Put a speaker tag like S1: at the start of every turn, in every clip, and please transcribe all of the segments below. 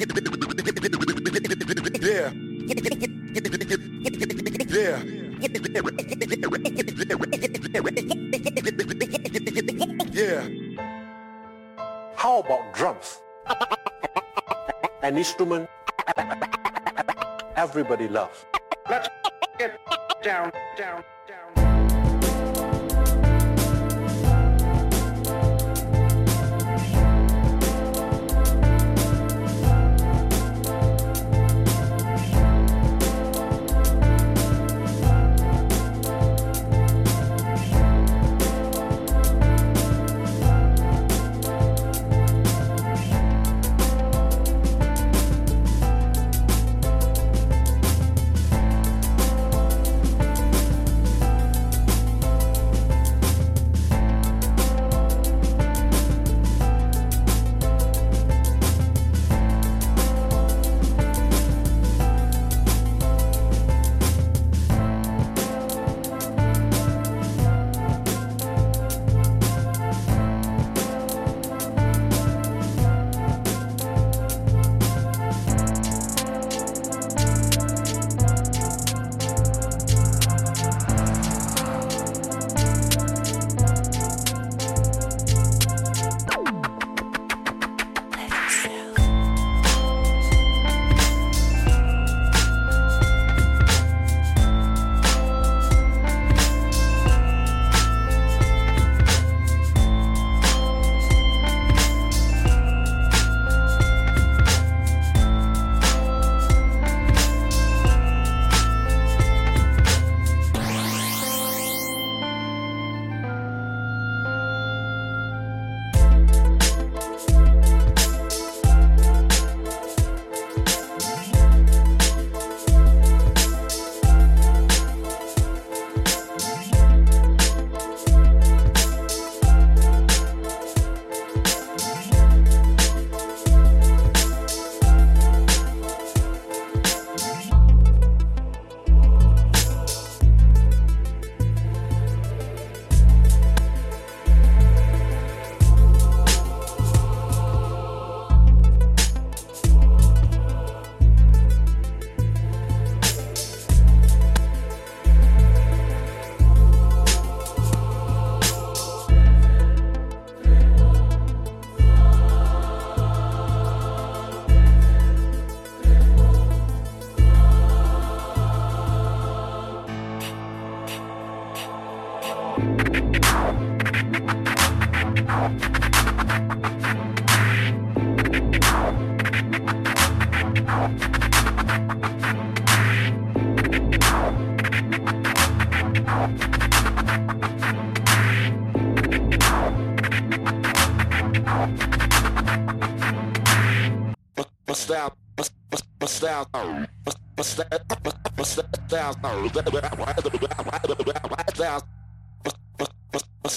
S1: Yeah. Yeah. Yeah.
S2: How about drums? An instrument everybody loves.
S3: Let's get down, down, down.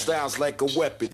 S1: Style's like a weapon.